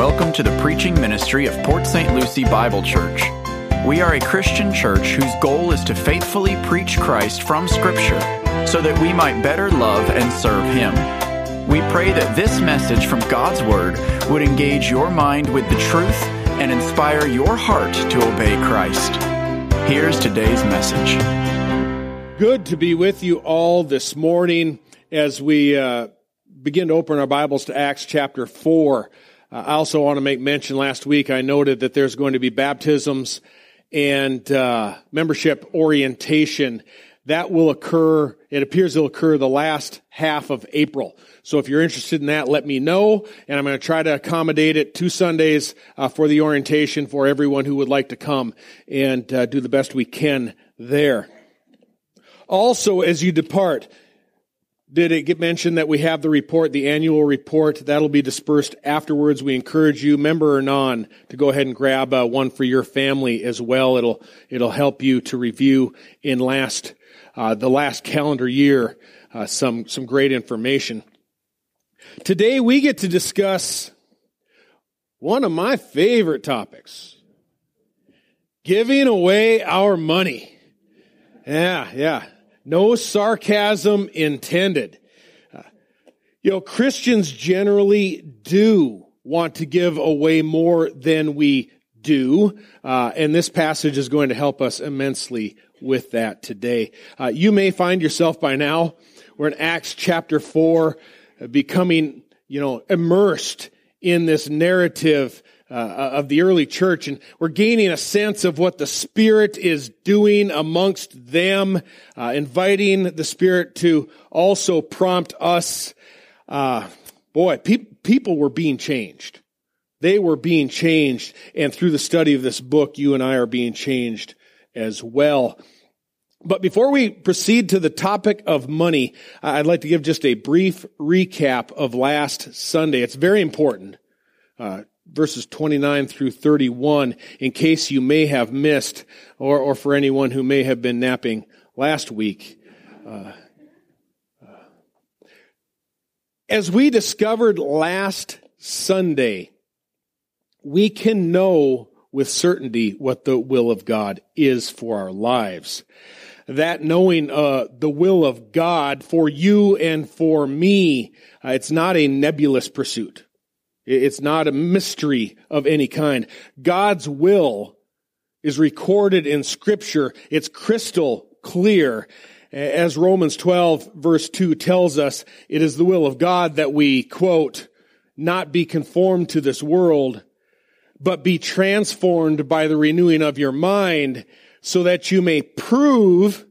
welcome to the preaching ministry of Port St. Lucie Bible Church. We are a Christian church whose goal is to faithfully preach Christ from Scripture so that we might better love and serve Him. We pray that this message from God's Word would engage your mind with the truth and inspire your heart to obey Christ. Here's today's message. Good to be with you all this morning as we uh, begin to open our Bibles to Acts chapter 4. Uh, I also want to make mention last week I noted that there's going to be baptisms and uh, membership orientation. That will occur, it appears it'll occur the last half of April. So if you're interested in that, let me know. And I'm going to try to accommodate it two Sundays uh, for the orientation for everyone who would like to come and uh, do the best we can there. Also, as you depart, did it get mentioned that we have the report, the annual report? That'll be dispersed afterwards. We encourage you, member or non, to go ahead and grab uh, one for your family as well. It'll it'll help you to review in last uh, the last calendar year uh, some some great information. Today we get to discuss one of my favorite topics: giving away our money. Yeah, yeah. No sarcasm intended. Uh, you know, Christians generally do want to give away more than we do, uh, and this passage is going to help us immensely with that today. Uh, you may find yourself by now, we're in Acts chapter 4, uh, becoming, you know, immersed in this narrative uh, of the early church, and we're gaining a sense of what the Spirit is doing amongst them, uh, inviting the Spirit to also prompt us. Uh, boy, pe- people were being changed. They were being changed, and through the study of this book, you and I are being changed as well. But before we proceed to the topic of money, I'd like to give just a brief recap of last Sunday. It's very important. Uh, verses 29 through 31 in case you may have missed or, or for anyone who may have been napping last week. Uh, uh, as we discovered last Sunday, we can know with certainty what the will of God is for our lives. That knowing uh, the will of God for you and for me, uh, it's not a nebulous pursuit. It's not a mystery of any kind. God's will is recorded in scripture. It's crystal clear. As Romans 12 verse 2 tells us, it is the will of God that we, quote, not be conformed to this world, but be transformed by the renewing of your mind so that you may prove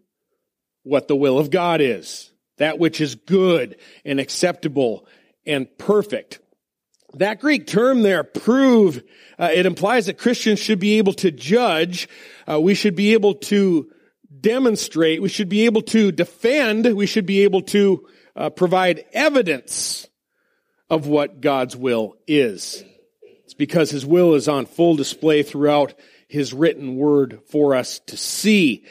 what the will of God is. That which is good and acceptable and perfect. That Greek term there, prove, uh, it implies that Christians should be able to judge. Uh, we should be able to demonstrate. We should be able to defend. We should be able to uh, provide evidence of what God's will is. It's because His will is on full display throughout His written word for us to see.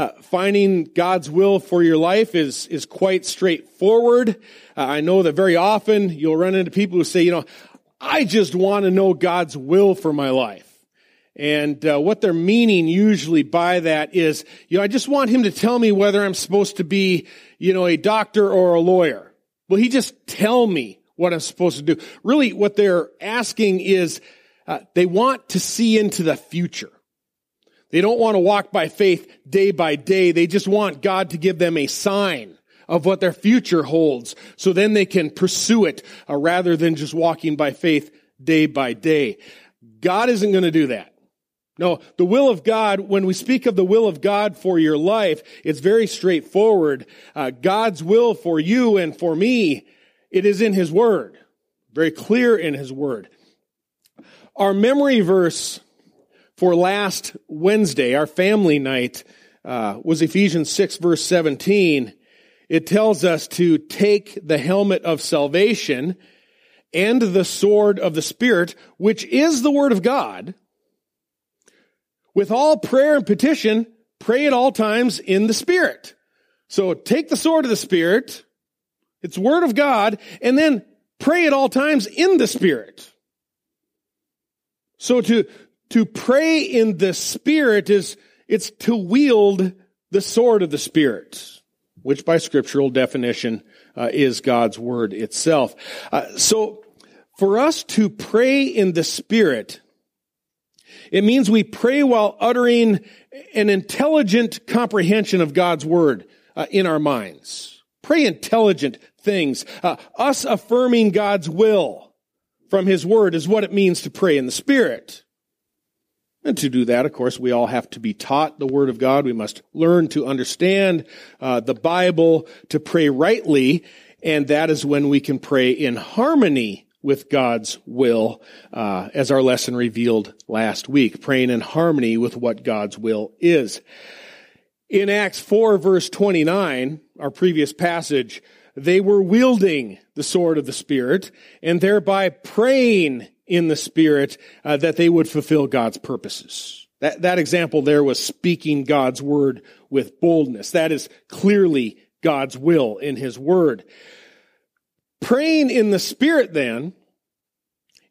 Uh, finding God's will for your life is, is quite straightforward. Uh, I know that very often you'll run into people who say, you know, I just want to know God's will for my life. And uh, what they're meaning usually by that is, you know, I just want him to tell me whether I'm supposed to be, you know, a doctor or a lawyer. Will he just tell me what I'm supposed to do? Really, what they're asking is, uh, they want to see into the future. They don't want to walk by faith day by day. They just want God to give them a sign of what their future holds so then they can pursue it uh, rather than just walking by faith day by day. God isn't going to do that. No, the will of God, when we speak of the will of God for your life, it's very straightforward. Uh, God's will for you and for me, it is in His Word. Very clear in His Word. Our memory verse for last Wednesday, our family night, uh, was Ephesians 6 verse 17. It tells us to take the helmet of salvation and the sword of the Spirit, which is the Word of God, with all prayer and petition, pray at all times in the Spirit. So take the sword of the Spirit, it's Word of God, and then pray at all times in the Spirit. So to, to pray in the Spirit is, it's to wield the sword of the Spirit, which by scriptural definition uh, is God's Word itself. Uh, so for us to pray in the Spirit, it means we pray while uttering an intelligent comprehension of God's Word uh, in our minds. Pray intelligent things. Uh, us affirming God's will from His Word is what it means to pray in the Spirit. And to do that, of course, we all have to be taught the Word of God. We must learn to understand uh, the Bible, to pray rightly, and that is when we can pray in harmony with God's will, uh, as our lesson revealed last week, praying in harmony with what God's will is. In Acts 4 verse 29, our previous passage, they were wielding the sword of the Spirit and thereby praying in the Spirit uh, that they would fulfill God's purposes. That, that example there was speaking God's word with boldness. That is clearly God's will in His word. Praying in the Spirit then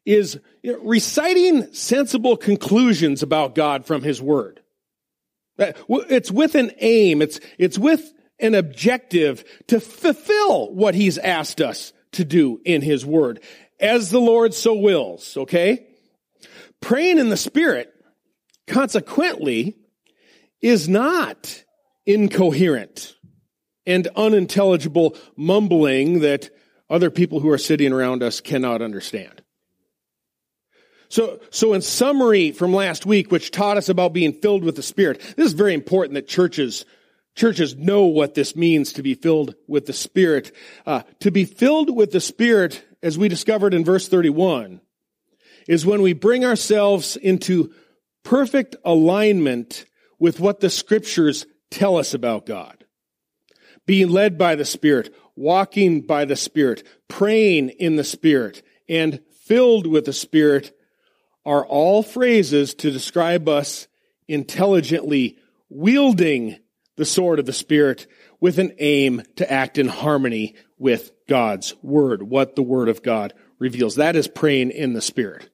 is reciting sensible conclusions about God from His word. It's with an aim. It's, it's with an objective to fulfill what He's asked us to do in His word as the Lord so wills, okay? Praying in the Spirit, consequently, is not incoherent and unintelligible mumbling that other people who are sitting around us cannot understand. So, so in summary from last week, which taught us about being filled with the Spirit, this is very important that churches, churches know what this means to be filled with the Spirit. Uh, to be filled with the Spirit as we discovered in verse 31, is when we bring ourselves into perfect alignment with what the scriptures tell us about God. Being led by the Spirit, walking by the Spirit, praying in the Spirit, and filled with the Spirit are all phrases to describe us intelligently wielding the sword of the Spirit with an aim to act in harmony with God's Word, what the Word of God reveals. That is praying in the Spirit.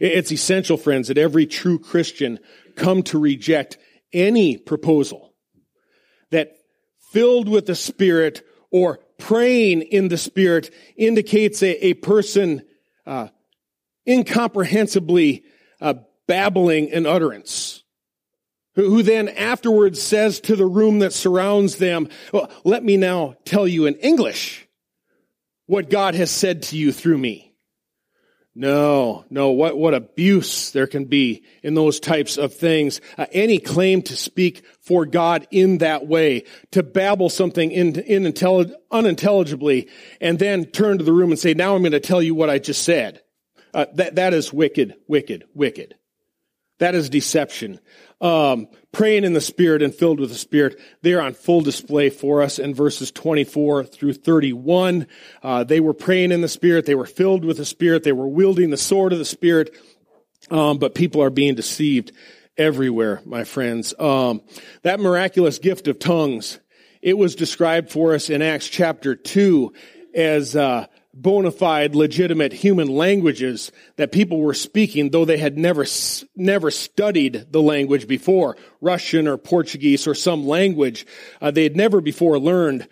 It's essential, friends, that every true Christian come to reject any proposal that filled with the Spirit or praying in the Spirit indicates a, a person uh, incomprehensibly uh, babbling an utterance who then afterwards says to the room that surrounds them, well, let me now tell you in English what God has said to you through me. No, no, what, what abuse there can be in those types of things. Uh, any claim to speak for God in that way, to babble something in, in unintelligibly, and then turn to the room and say, now I'm going to tell you what I just said. Uh, that, that is wicked, wicked, wicked. That is deception um, praying in the Spirit and filled with the Spirit. They are on full display for us in verses 24 through 31. Uh, they were praying in the Spirit. They were filled with the Spirit. They were wielding the sword of the Spirit. Um, but people are being deceived everywhere, my friends. Um, that miraculous gift of tongues, it was described for us in Acts chapter 2 as uh, bona fide, legitimate human languages that people were speaking, though they had never, never studied the language before, Russian or Portuguese or some language. Uh, they had never before learned,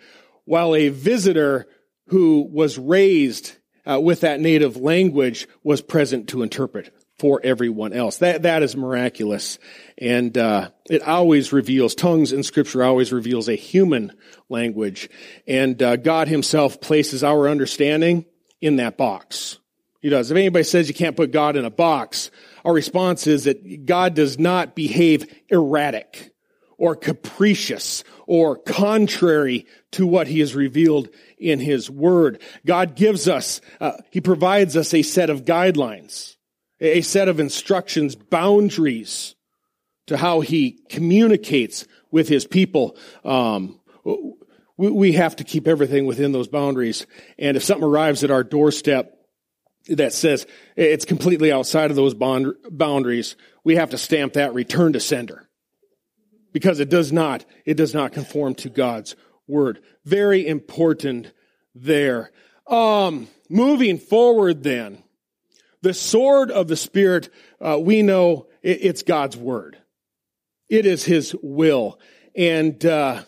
while a visitor who was raised uh, with that native language was present to interpret for everyone else. That that is miraculous, and uh, it always reveals tongues in Scripture. Always reveals a human language, and uh, God Himself places our understanding in that box. He does. If anybody says you can't put God in a box, our response is that God does not behave erratic or capricious or contrary to what he has revealed in his word. God gives us, uh, he provides us a set of guidelines a set of instructions, boundaries to how he communicates with his people. Um, we have to keep everything within those boundaries. And if something arrives at our doorstep that says it's completely outside of those bond, boundaries, we have to stamp that return to sender because it does not, it does not conform to God's word. Very important there. Um, moving forward then, The sword of the Spirit, uh, we know it, it's God's word. It is His will. And uh,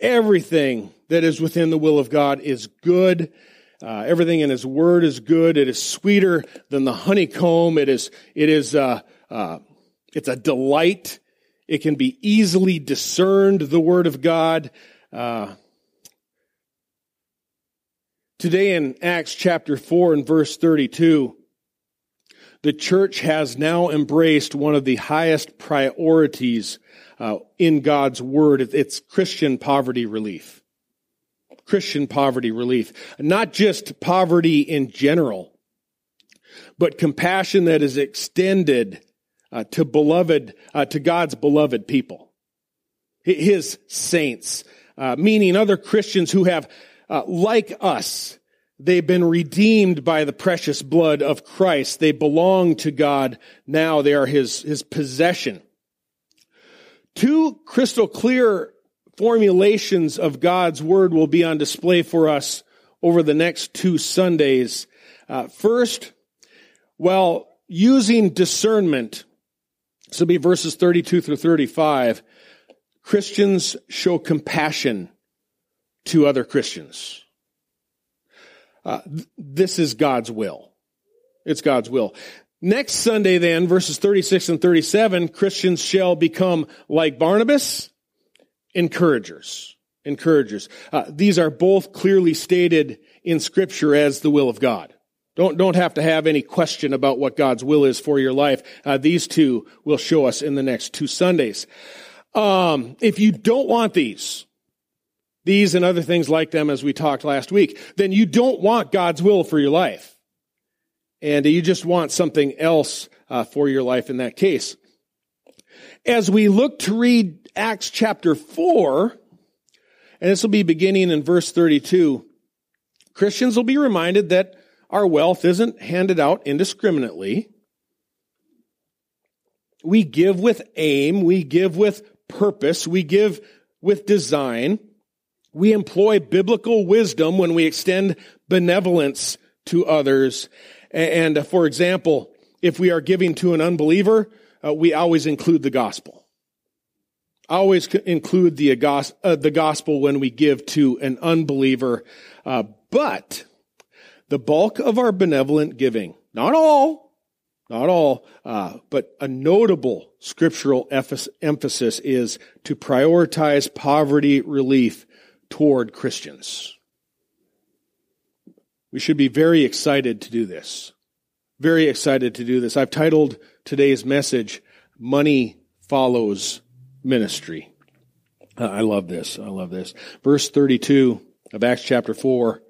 everything that is within the will of God is good. Uh, everything in His Word is good. It is sweeter than the honeycomb. It is. It is. Uh, uh, it's a delight. It can be easily discerned. The Word of God. Today in Acts chapter four and verse thirty-two, the church has now embraced one of the highest priorities uh, in God's Word. It's Christian poverty relief. Christian poverty relief. Not just poverty in general, but compassion that is extended uh, to beloved, uh, to God's beloved people. His saints, uh, meaning other Christians who have, uh, like us, they've been redeemed by the precious blood of Christ. They belong to God now. They are His, His possession. Two crystal clear formulations of God's Word will be on display for us over the next two Sundays. Uh, first, well, using discernment, will be verses 32 through 35, Christians show compassion to other Christians. Uh, th- this is God's will. It's God's will. Next Sunday, then, verses 36 and 37, Christians shall become like Barnabas encouragers. Encouragers. Uh, these are both clearly stated in Scripture as the will of God. Don't, don't have to have any question about what God's will is for your life. Uh, these two will show us in the next two Sundays. Um, if you don't want these, these and other things like them as we talked last week, then you don't want God's will for your life. And you just want something else uh, for your life in that case. As we look to read Acts chapter 4, and this will be beginning in verse 32, Christians will be reminded that our wealth isn't handed out indiscriminately. We give with aim, we give with purpose, we give with design. We employ biblical wisdom when we extend benevolence to others. And, for example, if we are giving to an unbeliever, uh, we always include the gospel always include the, uh, the gospel when we give to an unbeliever. Uh, but the bulk of our benevolent giving, not all, not all, uh, but a notable scriptural emphasis is to prioritize poverty relief toward Christians. We should be very excited to do this. Very excited to do this. I've titled today's message, Money Follows ministry. Uh, I love this. I love this. Verse 32 of Acts chapter 4.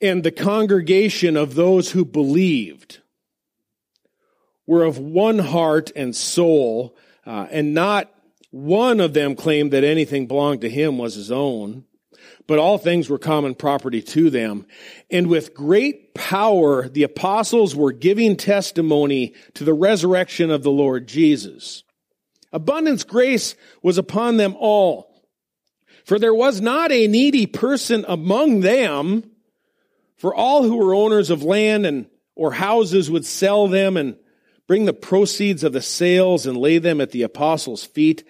And the congregation of those who believed were of one heart and soul, uh, and not one of them claimed that anything belonged to him was his own, but all things were common property to them. And with great power, the apostles were giving testimony to the resurrection of the Lord Jesus. Abundance grace was upon them all. For there was not a needy person among them, for all who were owners of land and or houses would sell them and bring the proceeds of the sales and lay them at the apostles' feet,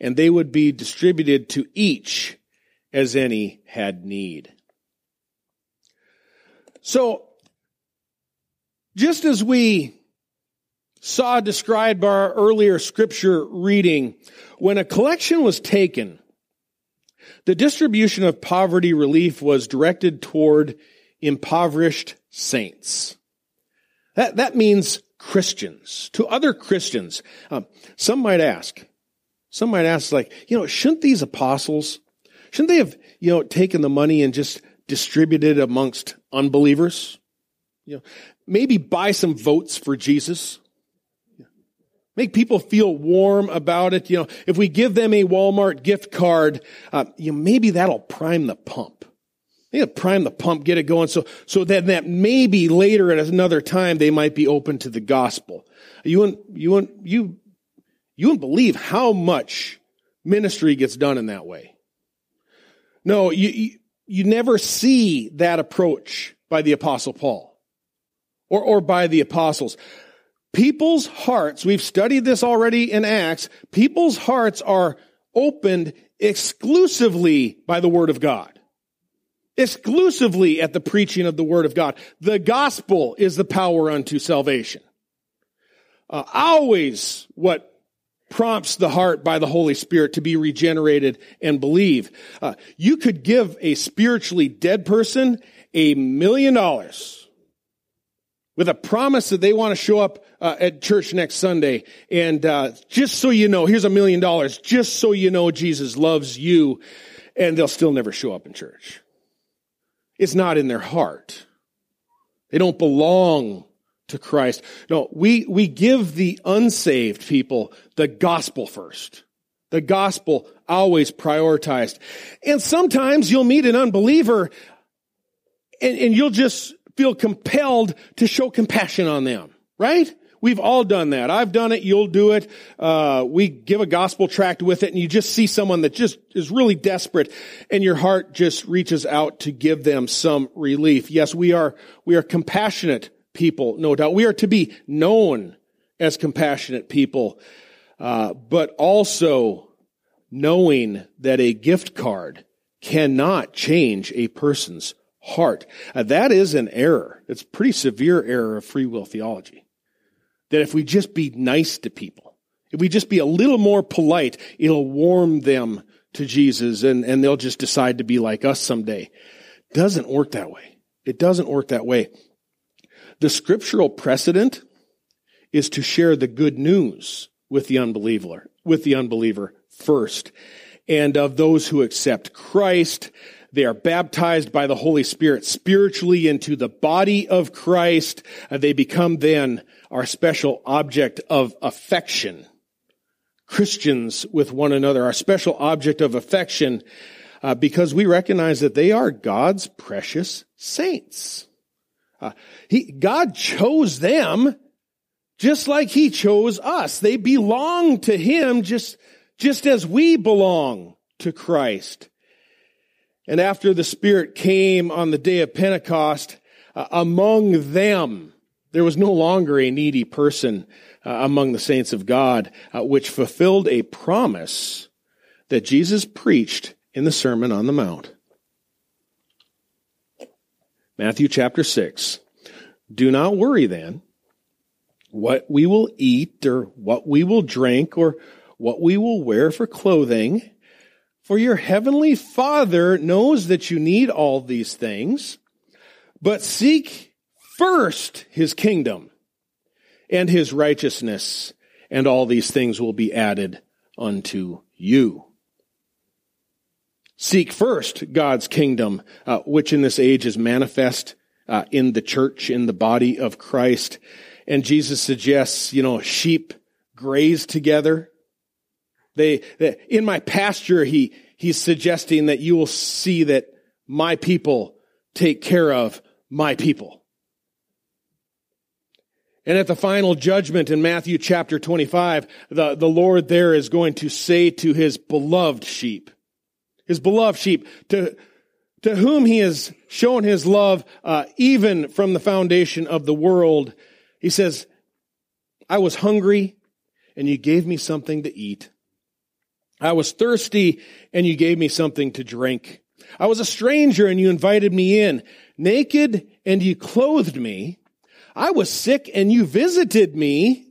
and they would be distributed to each as any had need. So, just as we saw described by our earlier scripture reading, when a collection was taken, the distribution of poverty relief was directed toward impoverished saints. That, that means Christians, to other Christians. Um, some might ask, some might ask like, you know, shouldn't these apostles, shouldn't they have, you know, taken the money and just distributed amongst unbelievers? You know, maybe buy some votes for Jesus. Make people feel warm about it. You know, if we give them a Walmart gift card, uh, you know, maybe that'll prime the pump. Maybe prime the pump, get it going, so so that that maybe later at another time they might be open to the gospel. You wouldn't you wouldn't you you wouldn't believe how much ministry gets done in that way. No, you, you, you never see that approach by the apostle Paul. or, or by the apostles. People's hearts, we've studied this already in Acts, people's hearts are opened exclusively by the Word of God. Exclusively at the preaching of the Word of God. The gospel is the power unto salvation. Uh, always what prompts the heart by the Holy Spirit to be regenerated and believe. Uh, you could give a spiritually dead person a million dollars with a promise that they want to show up uh, at church next Sunday. And uh, just so you know, here's a million dollars, just so you know Jesus loves you, and they'll still never show up in church. It's not in their heart. They don't belong to Christ. No, we, we give the unsaved people the gospel first. The gospel always prioritized. And sometimes you'll meet an unbeliever and, and you'll just feel compelled to show compassion on them, right? We've all done that. I've done it. You'll do it. Uh, we give a gospel tract with it and you just see someone that just is really desperate and your heart just reaches out to give them some relief. Yes, we are, we are compassionate people, no doubt. We are to be known as compassionate people, uh, but also knowing that a gift card cannot change a person's heart. Uh, that is an error. It's pretty severe error of free will theology. That if we just be nice to people, if we just be a little more polite, it'll warm them to Jesus and, and they'll just decide to be like us someday. Doesn't work that way. It doesn't work that way. The scriptural precedent is to share the good news with the unbeliever, with the unbeliever first. And of those who accept Christ, they are baptized by the Holy Spirit spiritually into the body of Christ. Uh, they become then our special object of affection. Christians with one another, our special object of affection, uh, because we recognize that they are God's precious saints. Uh, he, God chose them just like he chose us. They belong to him just, just as we belong to Christ. And after the Spirit came on the day of Pentecost, uh, among them, there was no longer a needy person uh, among the saints of God, uh, which fulfilled a promise that Jesus preached in the Sermon on the Mount. Matthew chapter 6. Do not worry then what we will eat or what we will drink or what we will wear for clothing. For your heavenly Father knows that you need all these things, but seek first his kingdom and his righteousness, and all these things will be added unto you. Seek first God's kingdom, uh, which in this age is manifest uh, in the church, in the body of Christ. And Jesus suggests, you know, sheep graze together. They, they, in my pasture, he, he's suggesting that you will see that my people take care of my people. And at the final judgment in Matthew chapter 25, the, the Lord there is going to say to his beloved sheep, his beloved sheep, to, to whom he has shown his love uh, even from the foundation of the world. He says, I was hungry and you gave me something to eat. I was thirsty and you gave me something to drink. I was a stranger and you invited me in. Naked and you clothed me. I was sick and you visited me.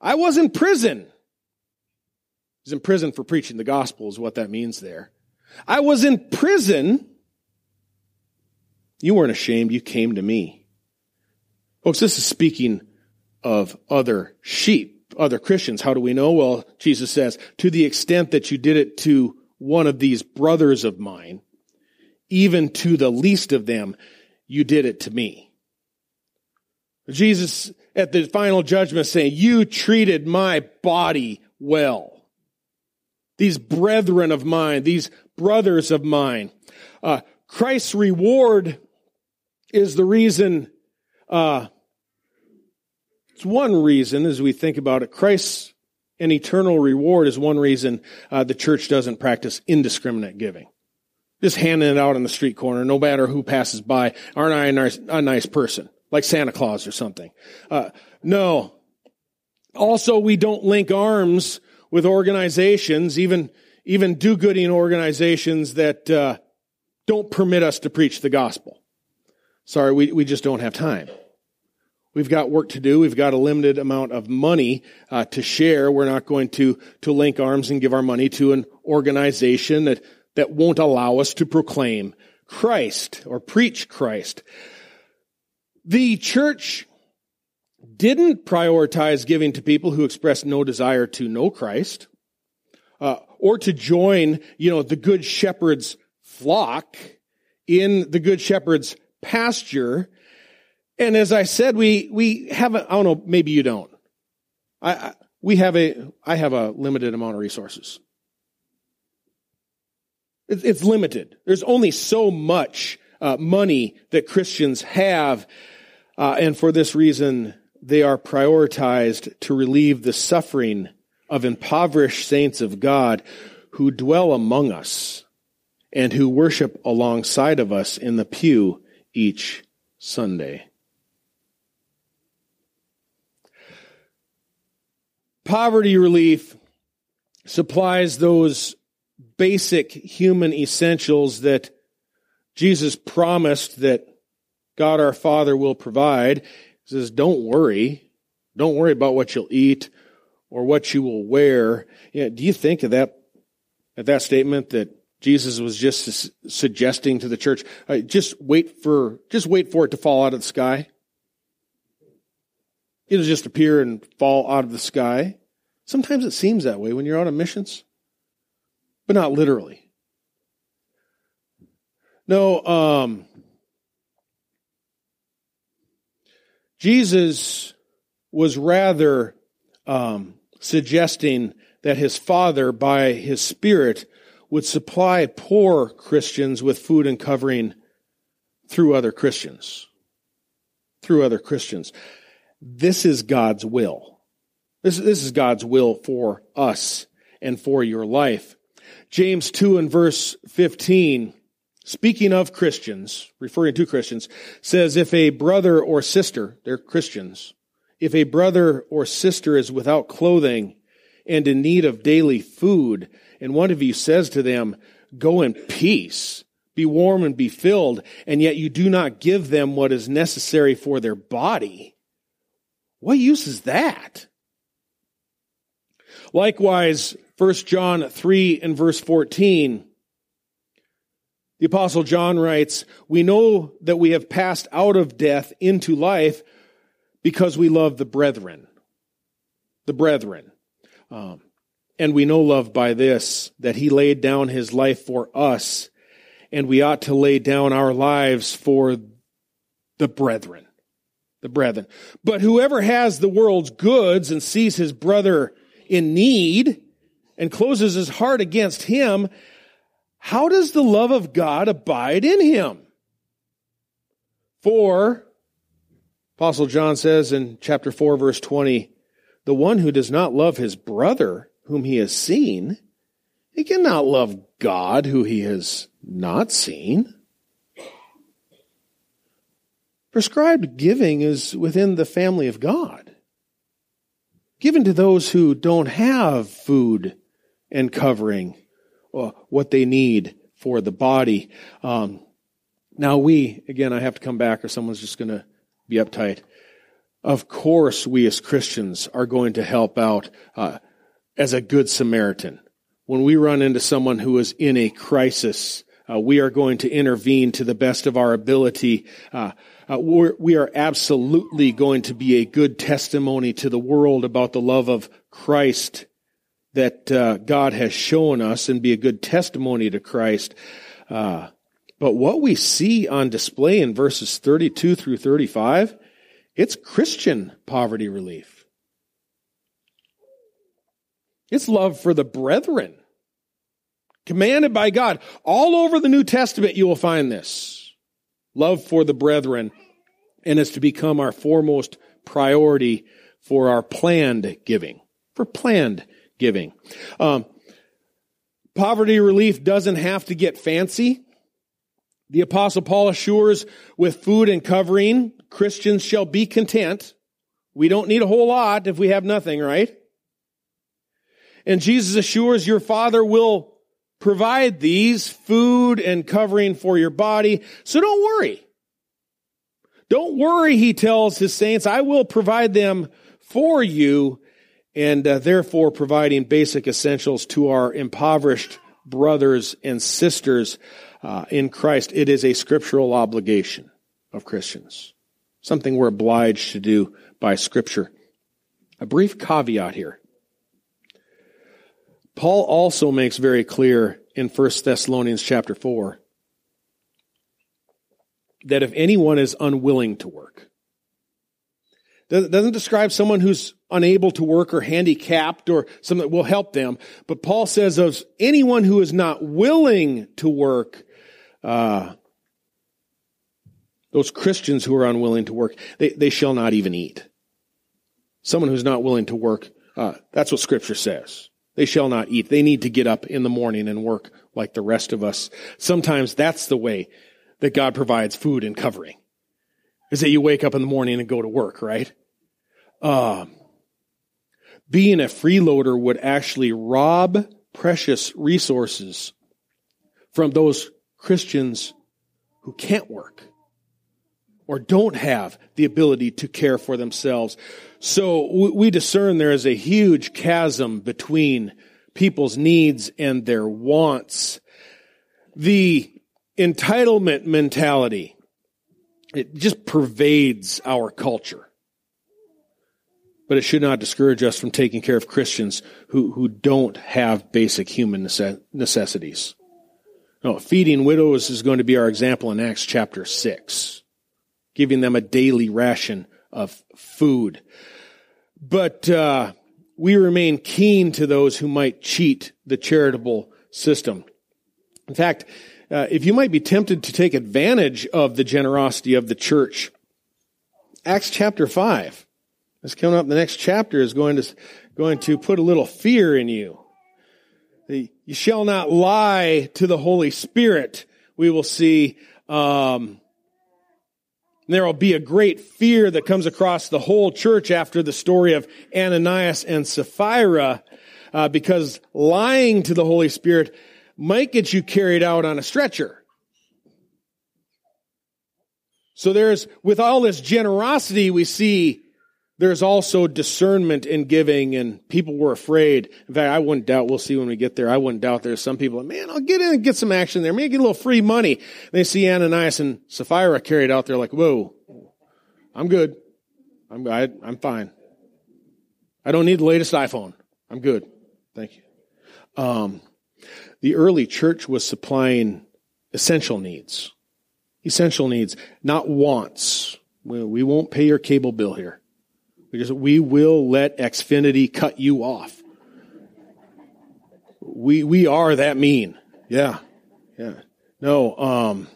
I was in prison. He's in prison for preaching the gospel is what that means there. I was in prison. You weren't ashamed. You came to me. Folks, this is speaking of other sheep, other Christians. How do we know? Well, Jesus says, to the extent that you did it to one of these brothers of mine, even to the least of them, you did it to me. Jesus at the final judgment saying, you treated my body well. These brethren of mine, these brothers of mine. Uh, Christ's reward is the reason, uh, it's one reason as we think about it. Christ's an eternal reward is one reason uh, the church doesn't practice indiscriminate giving. Just handing it out on the street corner, no matter who passes by. Aren't I a nice, a nice person? like Santa Claus or something. Uh, no. Also, we don't link arms with organizations, even even do-gooding organizations that uh, don't permit us to preach the gospel. Sorry, we, we just don't have time. We've got work to do. We've got a limited amount of money uh, to share. We're not going to to link arms and give our money to an organization that that won't allow us to proclaim Christ or preach Christ. The church didn't prioritize giving to people who expressed no desire to know Christ uh, or to join, you know, the good shepherd's flock in the good shepherd's pasture. And as I said, we we have a, I don't know, maybe you don't. I, I we have a I have a limited amount of resources. It's limited. There's only so much uh, money that Christians have, uh, and for this reason, they are prioritized to relieve the suffering of impoverished saints of God who dwell among us and who worship alongside of us in the pew each Sunday. Poverty relief supplies those basic human essentials that Jesus promised that God our Father will provide. He says, don't worry. Don't worry about what you'll eat or what you will wear. You know, do you think of that, at that statement that Jesus was just su- suggesting to the church, uh, just wait for, just wait for it to fall out of the sky? It'll just appear and fall out of the sky. Sometimes it seems that way when you're on a missions but not literally. No, um, Jesus was rather um, suggesting that his Father, by his Spirit, would supply poor Christians with food and covering through other Christians. Through other Christians. This is God's will. This, this is God's will for us and for your life. James 2 and verse 15, speaking of Christians, referring to Christians, says, if a brother or sister, they're Christians, if a brother or sister is without clothing and in need of daily food, and one of you says to them, go in peace, be warm and be filled, and yet you do not give them what is necessary for their body, what use is that? Likewise, 1 John 3 and verse 14, the apostle John writes, we know that we have passed out of death into life because we love the brethren. The brethren. Um, and we know love by this, that he laid down his life for us, and we ought to lay down our lives for the brethren. The brethren. But whoever has the world's goods and sees his brother in need, and closes his heart against him, how does the love of God abide in him? For, Apostle John says in chapter 4, verse 20, the one who does not love his brother whom he has seen, he cannot love God who he has not seen. Prescribed giving is within the family of God. Given to those who don't have food and covering uh, what they need for the body. Um, now we, again, I have to come back or someone's just going to be uptight. Of course, we as Christians are going to help out uh, as a good Samaritan. When we run into someone who is in a crisis, uh, we are going to intervene to the best of our ability. Uh, uh, we are absolutely going to be a good testimony to the world about the love of Christ that uh, God has shown us and be a good testimony to Christ. Uh, but what we see on display in verses 32 through 35, it's Christian poverty relief. It's love for the brethren. Commanded by God. All over the New Testament, you will find this. Love for the brethren. And it's to become our foremost priority for our planned giving. For planned giving. Um, poverty relief doesn't have to get fancy. The apostle Paul assures with food and covering, Christians shall be content. We don't need a whole lot if we have nothing, right? And Jesus assures your Father will provide these food and covering for your body. So don't worry. Don't worry, he tells his saints, I will provide them for you and uh, therefore providing basic essentials to our impoverished brothers and sisters uh, in Christ. It is a scriptural obligation of Christians, something we're obliged to do by Scripture. A brief caveat here. Paul also makes very clear in 1 Thessalonians chapter 4 that if anyone is unwilling to work, doesn't describe someone who's unable to work or handicapped or something that will help them. But Paul says of anyone who is not willing to work, uh, those Christians who are unwilling to work, they, they shall not even eat. Someone who's not willing to work, uh, that's what scripture says. They shall not eat. They need to get up in the morning and work like the rest of us. Sometimes that's the way that God provides food and covering. Is that you wake up in the morning and go to work, right? Uh, being a freeloader would actually rob precious resources from those Christians who can't work or don't have the ability to care for themselves. So we discern there is a huge chasm between people's needs and their wants. The entitlement mentality, it just pervades our culture. But it should not discourage us from taking care of Christians who, who don't have basic human necessities. No, feeding widows is going to be our example in Acts chapter 6, giving them a daily ration of food. But uh, we remain keen to those who might cheat the charitable system. In fact, uh, if you might be tempted to take advantage of the generosity of the church, Acts chapter 5, that's coming up the next chapter, is going to, going to put a little fear in you. You shall not lie to the Holy Spirit. We will see um, there will be a great fear that comes across the whole church after the story of Ananias and Sapphira, uh, because lying to the Holy Spirit might get you carried out on a stretcher. So there's, with all this generosity we see, there's also discernment in giving and people were afraid. In fact, I wouldn't doubt, we'll see when we get there, I wouldn't doubt there's some people, man, I'll get in and get some action there. Maybe get a little free money. They see Ananias and Sapphira carried out there like, whoa, I'm good. I'm, I, am i am fine. I don't need the latest iPhone. I'm good. Thank you. Um, the early church was supplying essential needs. Essential needs, not wants. We, we won't pay your cable bill here. Because we will let Xfinity cut you off. We, we are that mean. Yeah. Yeah. No, um,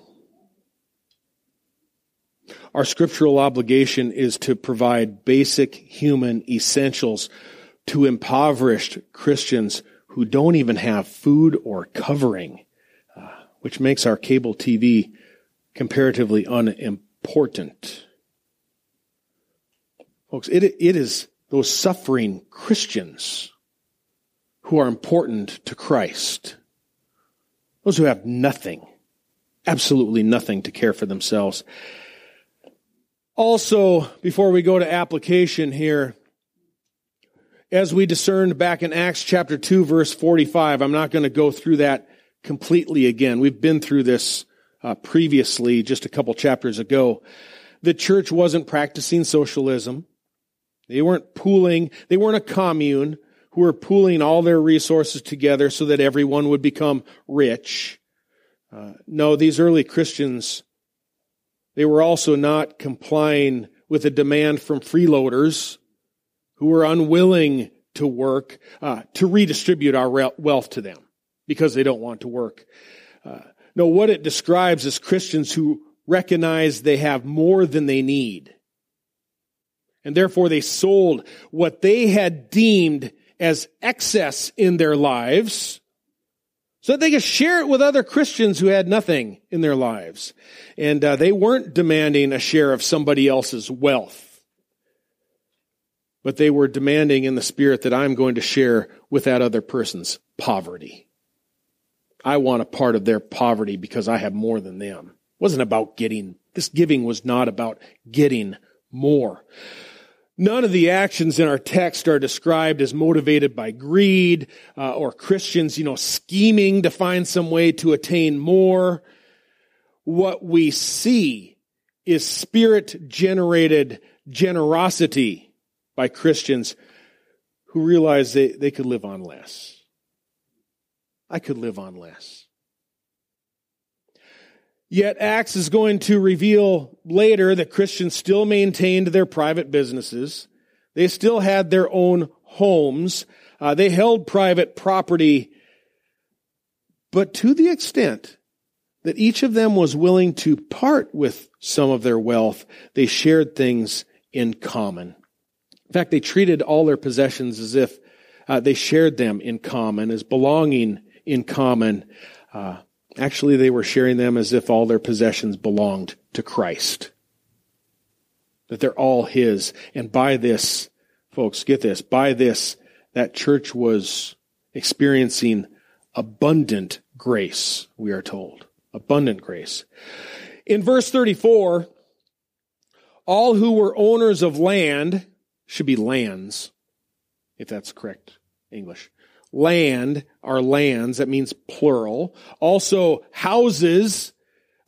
our scriptural obligation is to provide basic human essentials to impoverished Christians who don't even have food or covering, uh, which makes our cable TV comparatively unimportant. Folks, it, it is those suffering Christians who are important to Christ. Those who have nothing, absolutely nothing to care for themselves. Also, before we go to application here, as we discerned back in Acts chapter 2 verse 45, I'm not going to go through that completely again. We've been through this uh, previously, just a couple chapters ago. The church wasn't practicing socialism. They weren't pooling, they weren't a commune who were pooling all their resources together so that everyone would become rich. Uh, no, these early Christians, they were also not complying with a demand from freeloaders who were unwilling to work uh, to redistribute our wealth to them because they don't want to work. Uh, no, what it describes is Christians who recognize they have more than they need and therefore they sold what they had deemed as excess in their lives so that they could share it with other Christians who had nothing in their lives. And uh, they weren't demanding a share of somebody else's wealth, but they were demanding in the spirit that I'm going to share with that other person's poverty. I want a part of their poverty because I have more than them. It wasn't about getting, this giving was not about getting more. None of the actions in our text are described as motivated by greed uh, or Christians, you know, scheming to find some way to attain more. What we see is spirit generated generosity by Christians who realize they, they could live on less. I could live on less. Yet Acts is going to reveal later that Christians still maintained their private businesses. They still had their own homes. Uh, they held private property. But to the extent that each of them was willing to part with some of their wealth, they shared things in common. In fact, they treated all their possessions as if uh, they shared them in common, as belonging in common. Uh, Actually, they were sharing them as if all their possessions belonged to Christ. That they're all His. And by this, folks, get this, by this, that church was experiencing abundant grace, we are told. Abundant grace. In verse 34, all who were owners of land should be lands, if that's correct English land are lands. That means plural. Also houses,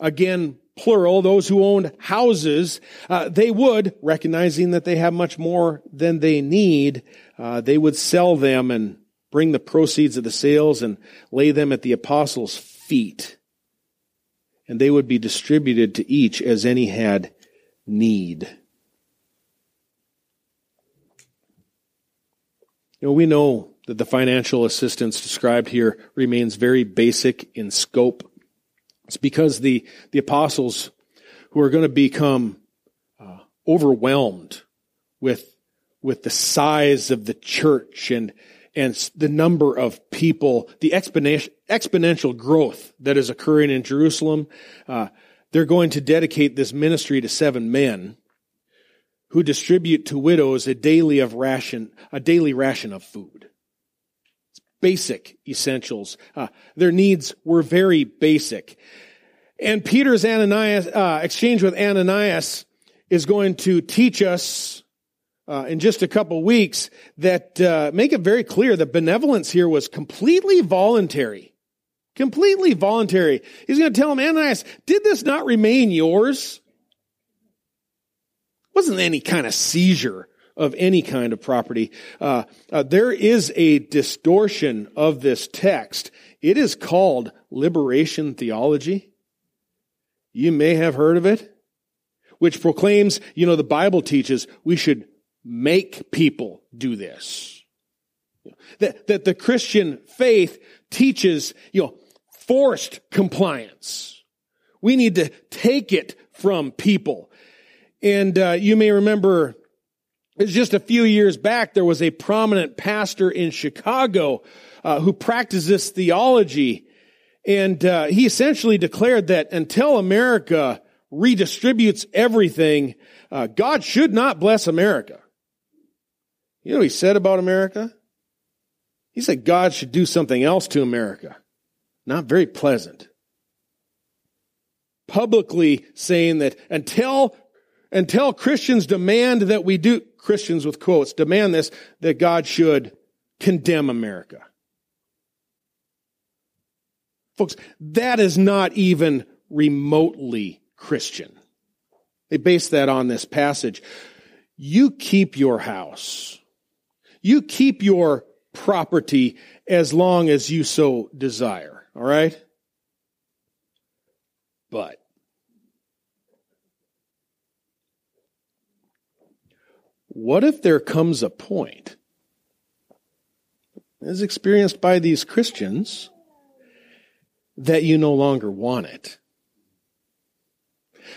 again, plural, those who owned houses, uh, they would, recognizing that they have much more than they need, uh, they would sell them and bring the proceeds of the sales and lay them at the apostles' feet. And they would be distributed to each as any had need. You know, we know that the financial assistance described here remains very basic in scope. It's because the, the apostles who are going to become uh, overwhelmed with, with the size of the church and, and the number of people, the exponential, exponential growth that is occurring in Jerusalem, uh, they're going to dedicate this ministry to seven men who distribute to widows a daily of ration, a daily ration of food basic essentials. Uh, their needs were very basic. And Peter's Ananias, uh, exchange with Ananias is going to teach us uh, in just a couple weeks that uh, make it very clear that benevolence here was completely voluntary. Completely voluntary. He's going to tell him, Ananias, did this not remain yours? Wasn't any kind of seizure of any kind of property. Uh, uh, there is a distortion of this text. It is called liberation theology. You may have heard of it, which proclaims, you know, the Bible teaches we should make people do this. That, that the Christian faith teaches, you know, forced compliance. We need to take it from people. And uh, you may remember it's just a few years back, there was a prominent pastor in Chicago uh, who practiced this theology. And uh, he essentially declared that until America redistributes everything, uh, God should not bless America. You know what he said about America? He said God should do something else to America. Not very pleasant. Publicly saying that until until Christians demand that we do, Christians with quotes, demand this, that God should condemn America. Folks, that is not even remotely Christian. They base that on this passage. You keep your house. You keep your property as long as you so desire. All right? But What if there comes a point, as experienced by these Christians, that you no longer want it?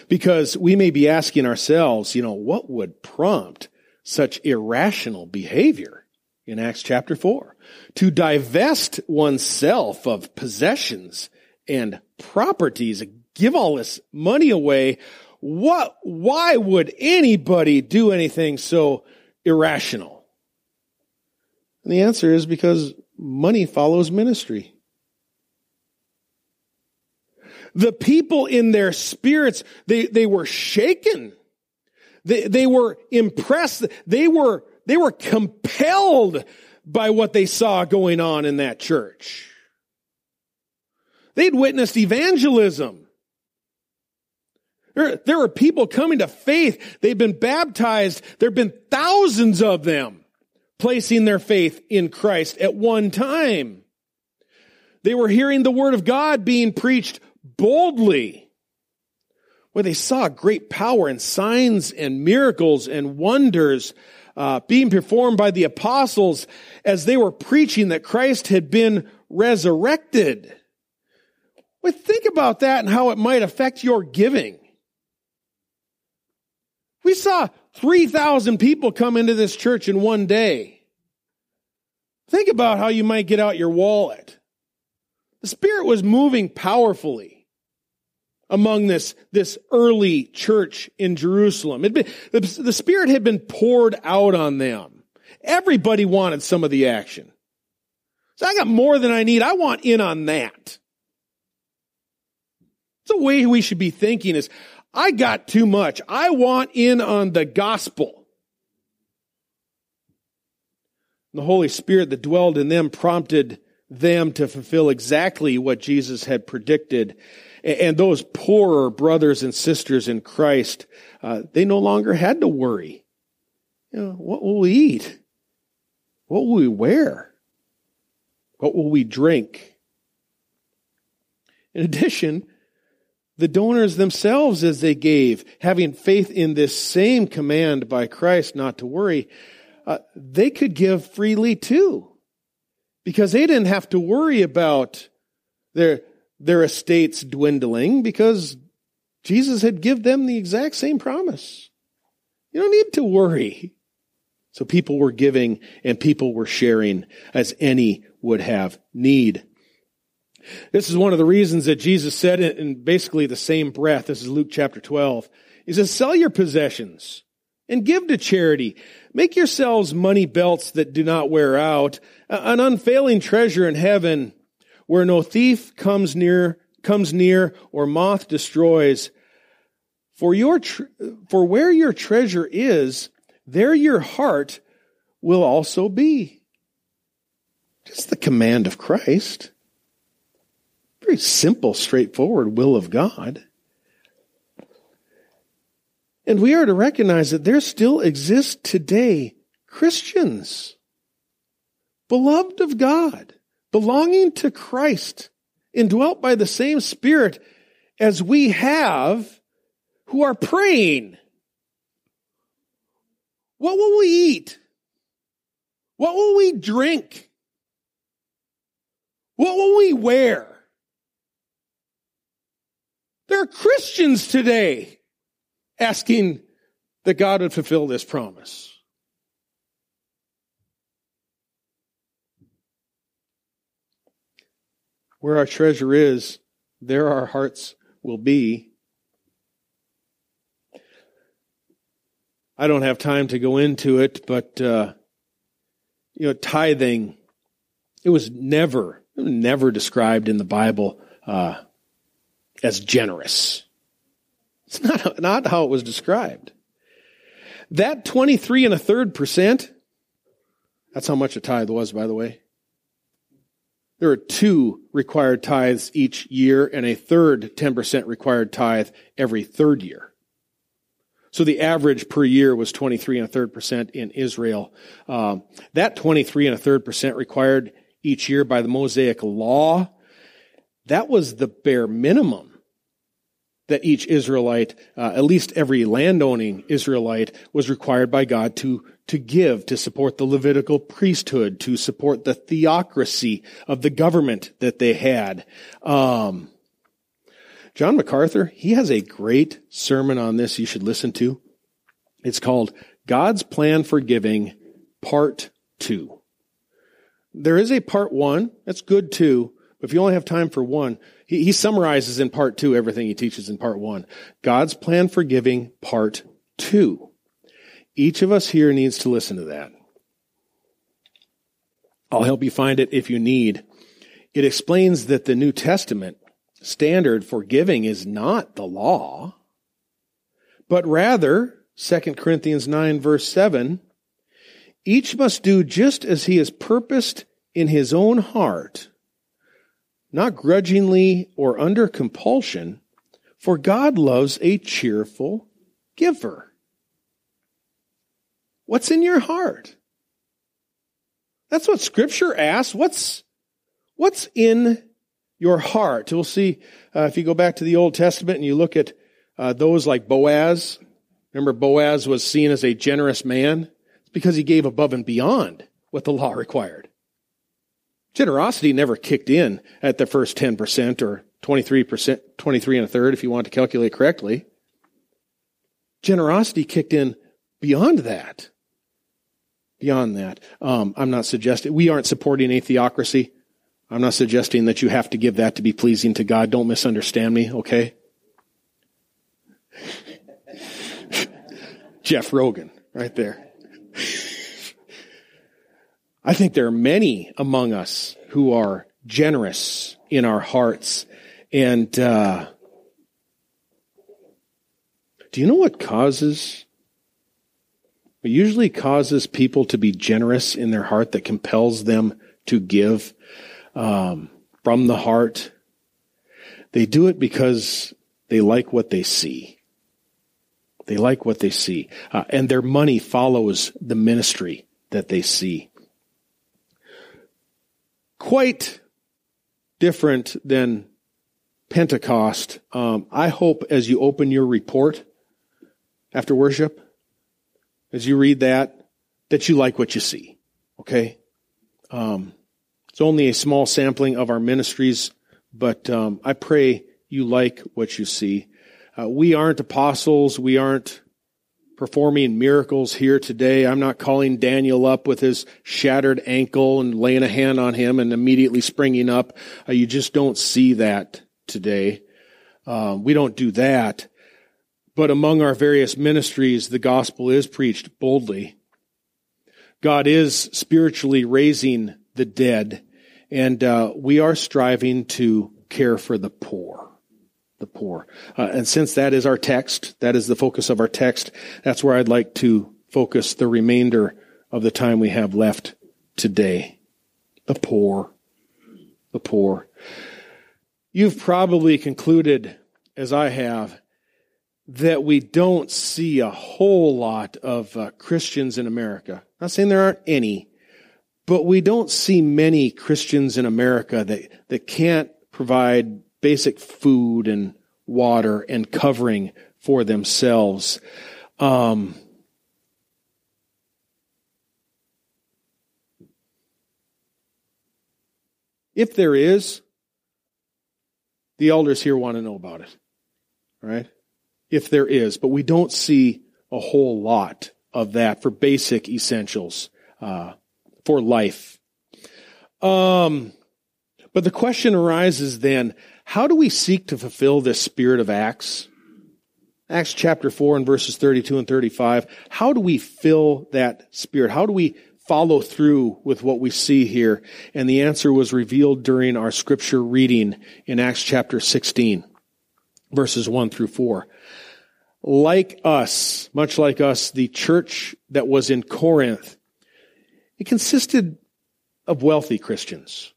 Because we may be asking ourselves, you know, what would prompt such irrational behavior? in Acts chapter 4. To divest oneself of possessions and properties, give all this money away. What, why would anybody do anything so irrational? And the answer is because money follows ministry. The people in their spirits, they, they were shaken. They, they were impressed. They were, they were compelled by what they saw going on in that church. They'd witnessed evangelism. There, there were people coming to faith. They've been baptized. There have been thousands of them placing their faith in Christ at one time. They were hearing the word of God being preached boldly, where they saw great power and signs and miracles and wonders uh, being performed by the apostles as they were preaching that Christ had been resurrected. Well, think about that and how it might affect your giving. We saw 3,000 people come into this church in one day. Think about how you might get out your wallet. The Spirit was moving powerfully among this, this early church in Jerusalem. The, the Spirit had been poured out on them. Everybody wanted some of the action. So I got more than I need. I want in on that. The way we should be thinking is, I got too much. I want in on the gospel. The Holy Spirit that dwelled in them prompted them to fulfill exactly what Jesus had predicted and those poorer brothers and sisters in Christ, uh, they no longer had to worry. You know, what will we eat? What will we wear? What will we drink? In addition, the donors themselves, as they gave, having faith in this same command by Christ not to worry, uh, they could give freely too. Because they didn't have to worry about their, their estates dwindling because Jesus had given them the exact same promise. You don't need to worry. So people were giving and people were sharing as any would have need. This is one of the reasons that Jesus said in basically the same breath. This is Luke chapter 12. He says, sell your possessions and give to charity. Make yourselves money belts that do not wear out, an unfailing treasure in heaven where no thief comes near, comes near or moth destroys. For your, for where your treasure is, there your heart will also be. Just the command of Christ. Very simple, straightforward will of God. And we are to recognize that there still exist today Christians, beloved of God, belonging to Christ, indwelt by the same Spirit as we have, who are praying. What will we eat? What will we drink? What will we wear? There are Christians today asking that God would fulfill this promise. Where our treasure is, there our hearts will be. I don't have time to go into it, but uh, you know, tithing it was never, never described in the Bible uh, as generous. It's not not how it was described. That twenty three and a third percent. That's how much a tithe was, by the way. There are two required tithes each year and a third 10% required tithe every third year. So the average per year was 23 and a third percent in Israel. Um, that 23 and a third percent required each year by the Mosaic law, that was the bare minimum that each Israelite, uh, at least every landowning Israelite, was required by God to, to give to support the Levitical priesthood, to support the theocracy of the government that they had. Um, John MacArthur, he has a great sermon on this you should listen to. It's called God's Plan for Giving, Part 2. there is a part one. That's good too. If you only have time for one, he, he summarizes in part two everything he teaches in part one. God's plan for giving, part two. Each of us here needs to listen to that. I'll help you find it if you need. It explains that the New Testament standard for giving is not the law, but rather, 2 Corinthians 9 verse 7, each must do just as he has purposed in his own heart, not grudgingly or under compulsion, for God loves a cheerful giver. What's in your heart? That's what scripture asks. What's, what's in your heart? We'll see, uh, if you go back to the Old Testament and you look at uh, those like Boaz. Remember, Boaz was seen as a generous man? It's because he gave above and beyond what the law required. Generosity never kicked in at the first 10% or 23%, 23 and a third if you want to calculate correctly. Generosity kicked in beyond that beyond that. Um, I'm not suggesting, we aren't supporting a theocracy. I'm not suggesting that you have to give that to be pleasing to God. Don't misunderstand me, okay? Jeff Rogan, right there. I think there are many among us who are generous in our hearts. And uh, do you know what causes it usually causes people to be generous in their heart that compels them to give um, from the heart. They do it because they like what they see. They like what they see. Uh, and their money follows the ministry that they see. Quite different than Pentecost. Um, I hope as you open your report after worship, as you read that, that you like what you see. Okay? Um, it's only a small sampling of our ministries, but um, I pray you like what you see. Uh, we aren't apostles. We aren't performing miracles here today. I'm not calling Daniel up with his shattered ankle and laying a hand on him and immediately springing up. Uh, you just don't see that today. Uh, we don't do that. But among our various ministries, the gospel is preached boldly. God is spiritually raising the dead, and uh, we are striving to care for the poor. The poor. Uh, and since that is our text, that is the focus of our text, that's where I'd like to focus the remainder of the time we have left today. The poor. The poor. You've probably concluded, as I have, that we don't see a whole lot of uh, Christians in America. I'm not saying there aren't any, but we don't see many Christians in America that, that can't provide basic food and water and covering for themselves. Um, if there is, the elders here want to know about it. Right? if there is, but we don't see a whole lot of that for basic essentials uh, for life. Um, but the question arises then: How do we seek to fulfill this spirit of Acts? Acts chapter four and verses thirty-two and thirty-five. How do we fill that spirit? How do we follow through with what we see here? And the answer was revealed during our scripture reading in Acts chapter sixteen, verses one through four like us, much like us, the church that was in Corinth, it consisted of wealthy Christians.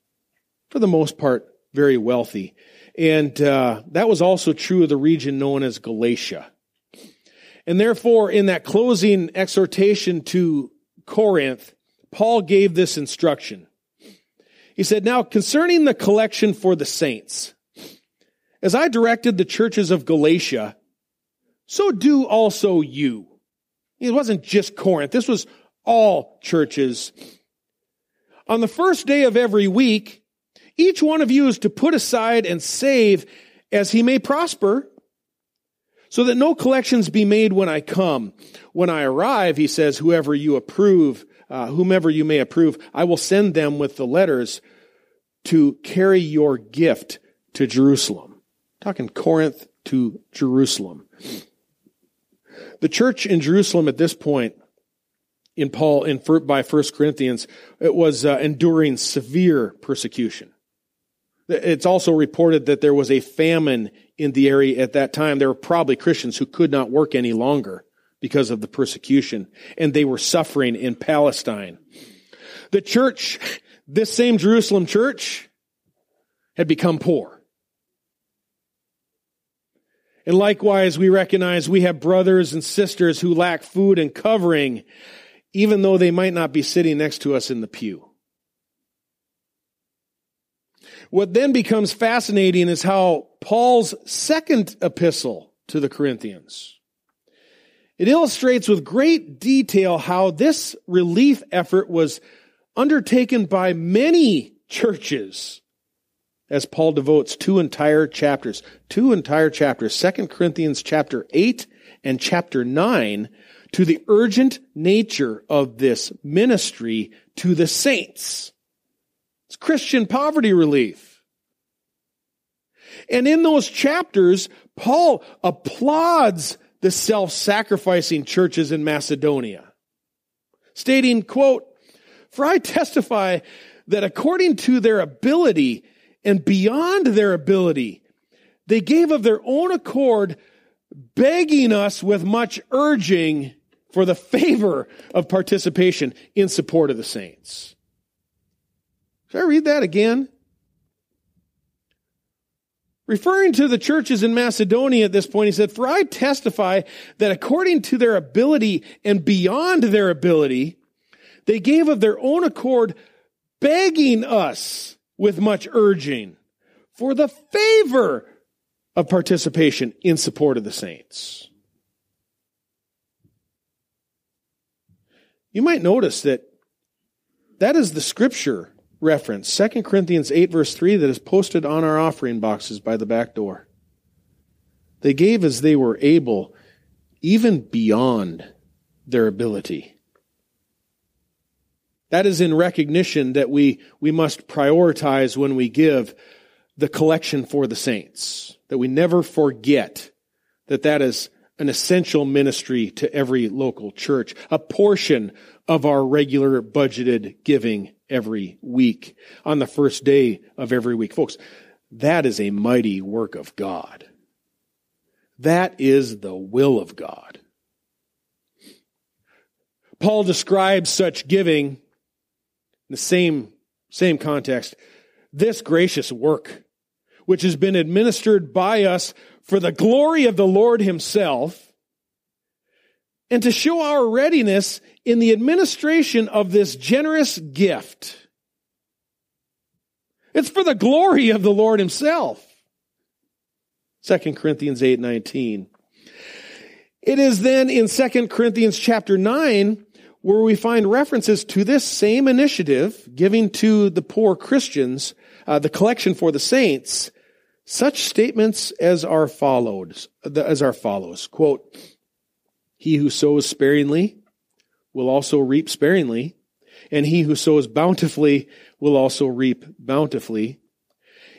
For the most part, very wealthy. And uh, that was also true of the region known as Galatia. And therefore, in that closing exhortation to Corinth, Paul gave this instruction. He said, Now concerning the collection for the saints, as I directed the churches of Galatia, so do also you. It wasn't just Corinth. This was all churches. On the first day of every week, each one of you is to put aside and save as he may prosper, so that no collections be made when I come. When I arrive, he says, whoever you approve, uh, whomever you may approve, I will send them with the letters to carry your gift to Jerusalem. talking Corinth to Jerusalem. The church in Jerusalem at this point in Paul in by First Corinthians, it was uh, enduring severe persecution. It's also reported that there was a famine in the area at that time. There were probably Christians who could not work any longer because of the persecution, and they were suffering in Palestine. The church, this same Jerusalem church, had become poor. And likewise, we recognize we have brothers and sisters who lack food and covering, even though they might not be sitting next to us in the pew. What then becomes fascinating is how Paul's second epistle to the Corinthians it illustrates with great detail how this relief effort was undertaken by many churches as Paul devotes two entire chapters, two entire chapters, 2 Corinthians chapter 8 and chapter 9 to the urgent nature of this ministry to the saints. It's Christian poverty relief. And in those chapters, Paul applauds the self-sacrificing churches in Macedonia, stating, quote, for I testify that according to their ability and beyond their ability, they gave of their own accord, begging us with much urging for the favor of participation in support of the saints. Should I read that again? Referring to the churches in Macedonia at this point, he said, For I testify that according to their ability and beyond their ability, they gave of their own accord, begging us with much urging for the favor of participation in support of the saints. You might notice that that is the scripture reference, 2 Corinthians 8, verse 3, that is posted on our offering boxes by the back door. They gave as they were able, even beyond their ability. That is in recognition that we, we must prioritize when we give the collection for the saints. That we never forget that that is an essential ministry to every local church, a portion of our regular budgeted giving every week on the first day of every week. Folks, that is a mighty work of God. That is the will of God. Paul describes such giving in the same, same context. This gracious work, which has been administered by us for the glory of the Lord himself, and to show our readiness in the administration of this generous gift. It's for the glory of the Lord himself. 2 Corinthians 8, 19. It is then in 2 Corinthians chapter 9 where we find references to this same initiative, giving to the poor Christians uh, the collection for the saints, such statements as are followed, as are follows. Quote, he who sows sparingly will also reap sparingly, and he who sows bountifully will also reap bountifully.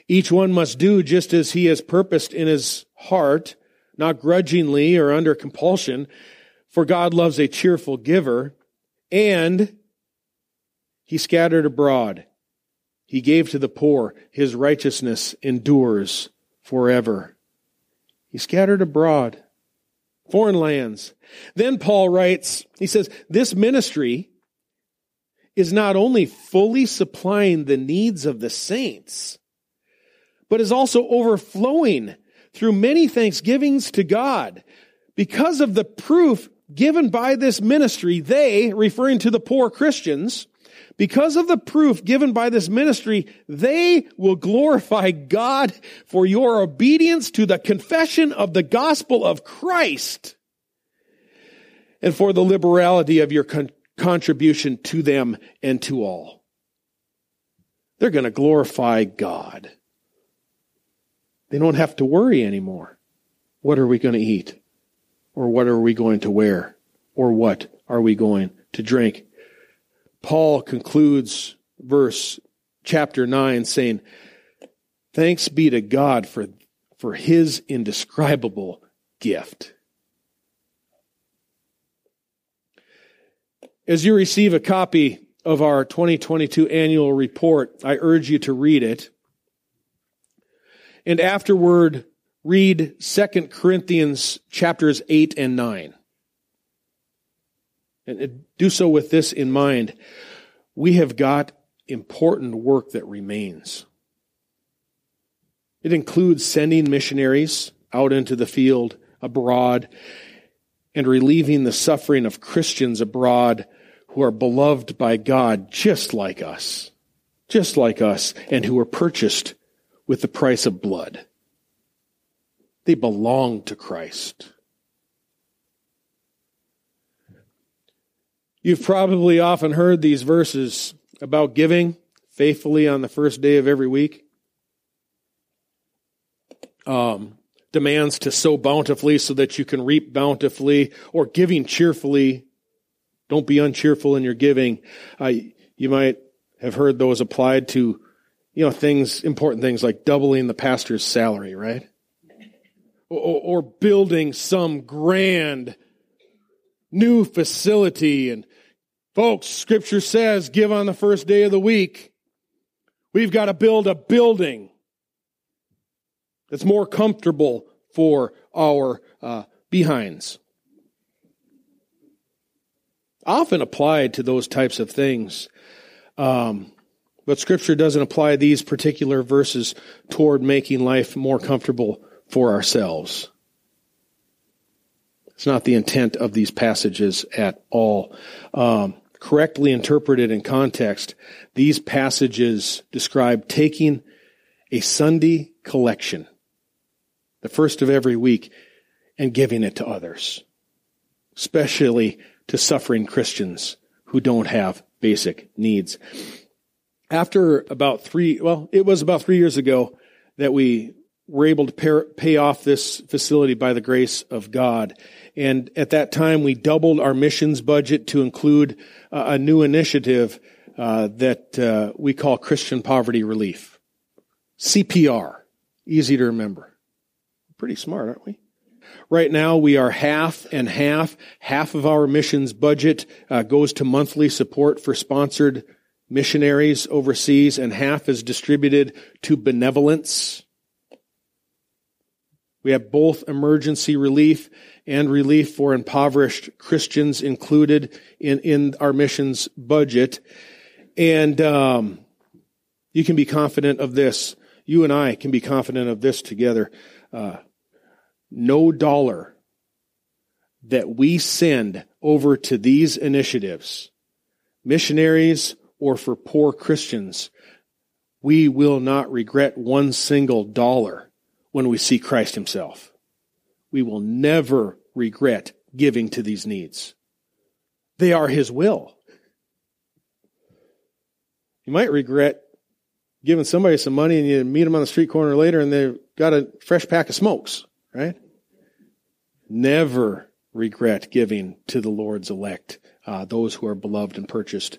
Each one must do just as he has purposed in his heart, not grudgingly or under compulsion, for God loves a cheerful giver. And he scattered abroad. He gave to the poor. His righteousness endures forever. He scattered abroad foreign lands. Then Paul writes, he says, this ministry is not only fully supplying the needs of the saints, but is also overflowing through many thanksgivings to God. Because of the proof given by this ministry, they, referring to the poor Christians, because of the proof given by this ministry, they will glorify God for your obedience to the confession of the gospel of Christ and for the liberality of your con- contribution to them and to all. They're going to glorify God. They don't have to worry anymore. What are we going to eat? Or what are we going to wear? Or what are we going to drink? Paul concludes verse chapter 9 saying, Thanks be to God for, for his indescribable gift. As you receive a copy of our 2022 annual report, I urge you to read it. And afterward, read 2 Corinthians chapters 8 and 9. And do so with this in mind. We have got important work that remains. It includes sending missionaries out into the field abroad and relieving the suffering of Christians abroad who are beloved by God just like us, just like us, and who were purchased with the price of blood. They belong to Christ. You've probably often heard these verses about giving faithfully on the first day of every week. Um, demands to sow bountifully so that you can reap bountifully, or giving cheerfully. Don't be uncheerful in your giving. Uh, you might have heard those applied to, you know, things, important things like doubling the pastor's salary, right? Or, or building some grand new facility. And folks, scripture says give on the first day of the week. We've got to build a building that's more comfortable for our uh, behinds. Often applied to those types of things. Um, but Scripture doesn't apply these particular verses toward making life more comfortable for ourselves. It's not the intent of these passages at all. Um, correctly interpreted in context, these passages describe taking a Sunday collection the first of every week, and giving it to others, especially to suffering Christians who don't have basic needs. After about three, well, it was about three years ago that we were able to pay, pay off this facility by the grace of God. And at that time, we doubled our missions budget to include uh, a new initiative uh, that uh, we call Christian Poverty Relief. CPR. Easy to remember. Pretty smart, aren't we? Right now, we are half and half. Half of our missions budget uh, goes to monthly support for sponsored missionaries overseas, and half is distributed to benevolence. We have both emergency relief and relief for impoverished Christians included in, in our missions budget. And um, you can be confident of this. You and I can be confident of this together. Uh, no dollar that we send over to these initiatives, missionaries or for poor Christians, we will not regret one single dollar when we see Christ Himself. We will never regret giving to these needs. They are His will. You might regret giving somebody some money and you meet them on the street corner later and they've got a fresh pack of smokes, right? Never regret giving to the Lord's elect, uh, those who are beloved and purchased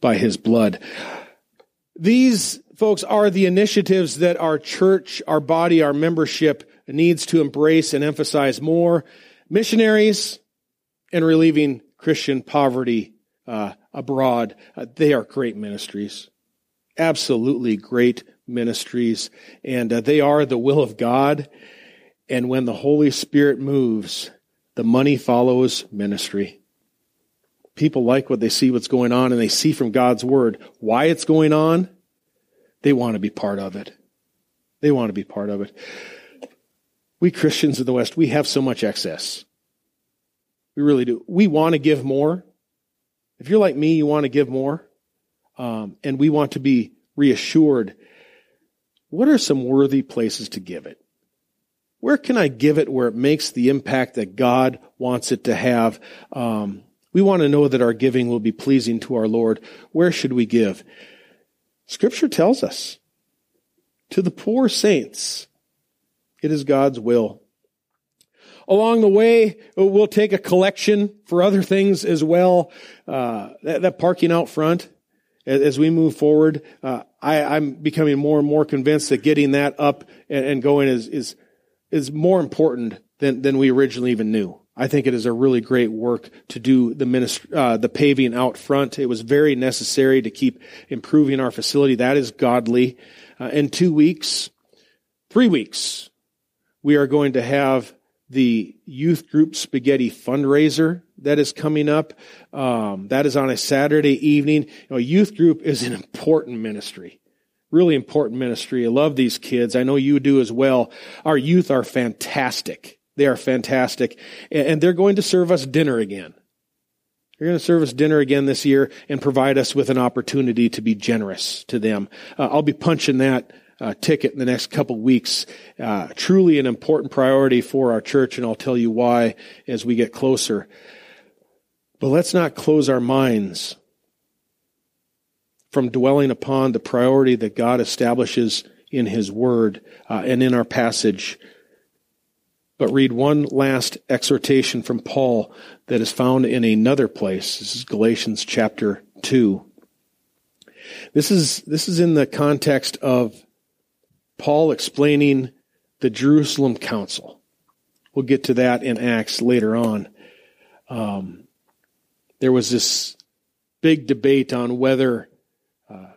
by his blood. These folks are the initiatives that our church, our body, our membership needs to embrace and emphasize more. Missionaries and relieving Christian poverty uh, abroad. Uh, they are great ministries. Absolutely great ministries. And uh, they are the will of God. And when the Holy Spirit moves, the money follows ministry. People like what they see what's going on and they see from God's word why it's going on. They want to be part of it. They want to be part of it. We Christians of the West, we have so much excess. We really do. We want to give more. If you're like me, you want to give more. Um, and we want to be reassured. What are some worthy places to give it? Where can I give it where it makes the impact that God wants it to have? Um, we want to know that our giving will be pleasing to our Lord. Where should we give? Scripture tells us to the poor saints, it is God's will. along the way, we'll take a collection for other things as well. Uh, that, that, parking out front, as we move forward, uh, I, am becoming more and more convinced that getting that up and, and going is, is, is more important than, than we originally even knew. I think it is a really great work to do the ministry, uh, the paving out front. It was very necessary to keep improving our facility. That is godly. Uh, in two weeks, three weeks, we are going to have the youth group spaghetti fundraiser that is coming up. Um, that is on a Saturday evening. You know, youth group is an important ministry. Really important ministry. I love these kids. I know you do as well. Our youth are fantastic. They are fantastic. And they're going to serve us dinner again. They're going to serve us dinner again this year and provide us with an opportunity to be generous to them. Uh, I'll be punching that uh, ticket in the next couple weeks. Uh, truly an important priority for our church, and I'll tell you why as we get closer. But let's not close our minds from dwelling upon the priority that God establishes in His Word uh, and in our passage but read one last exhortation from Paul that is found in another place. This is Galatians chapter 2. This is, this is in the context of Paul explaining the Jerusalem Council. We'll get to that in Acts later on. Um, there was this big debate on whether uh,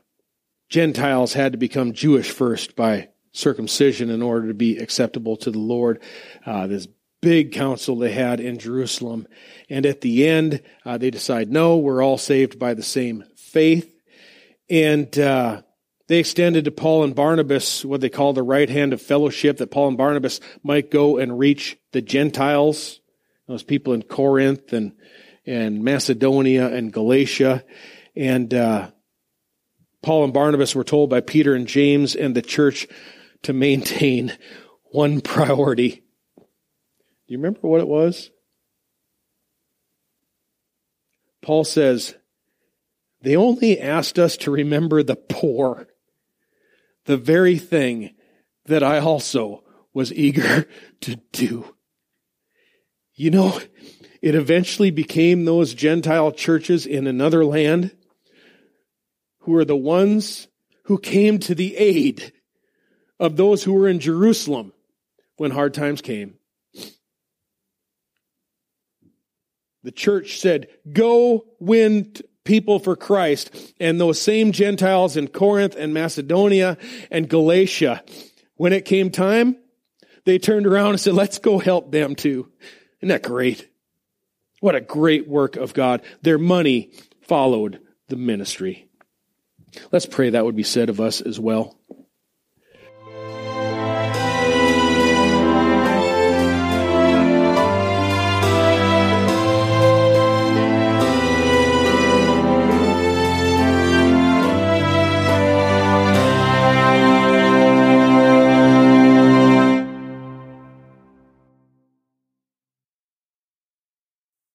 Gentiles had to become Jewish first by circumcision in order to be acceptable to the Lord. Uh, this big council they had in Jerusalem. And at the end, uh, they decide, no, we're all saved by the same faith. And uh, they extended to Paul and Barnabas what they call the right hand of fellowship, that Paul and Barnabas might go and reach the Gentiles, those people in Corinth and, and Macedonia and Galatia. And uh, Paul and Barnabas were told by Peter and James and the church to maintain one priority. Do you remember what it was? Paul says, they only asked us to remember the poor, the very thing that I also was eager to do. You know, it eventually became those Gentile churches in another land who were the ones who came to the aid of those who were in Jerusalem when hard times came. The church said, go win people for Christ. And those same Gentiles in Corinth and Macedonia and Galatia, when it came time, they turned around and said, let's go help them too. Isn't that great? What a great work of God. Their money followed the ministry. Let's pray that would be said of us as well.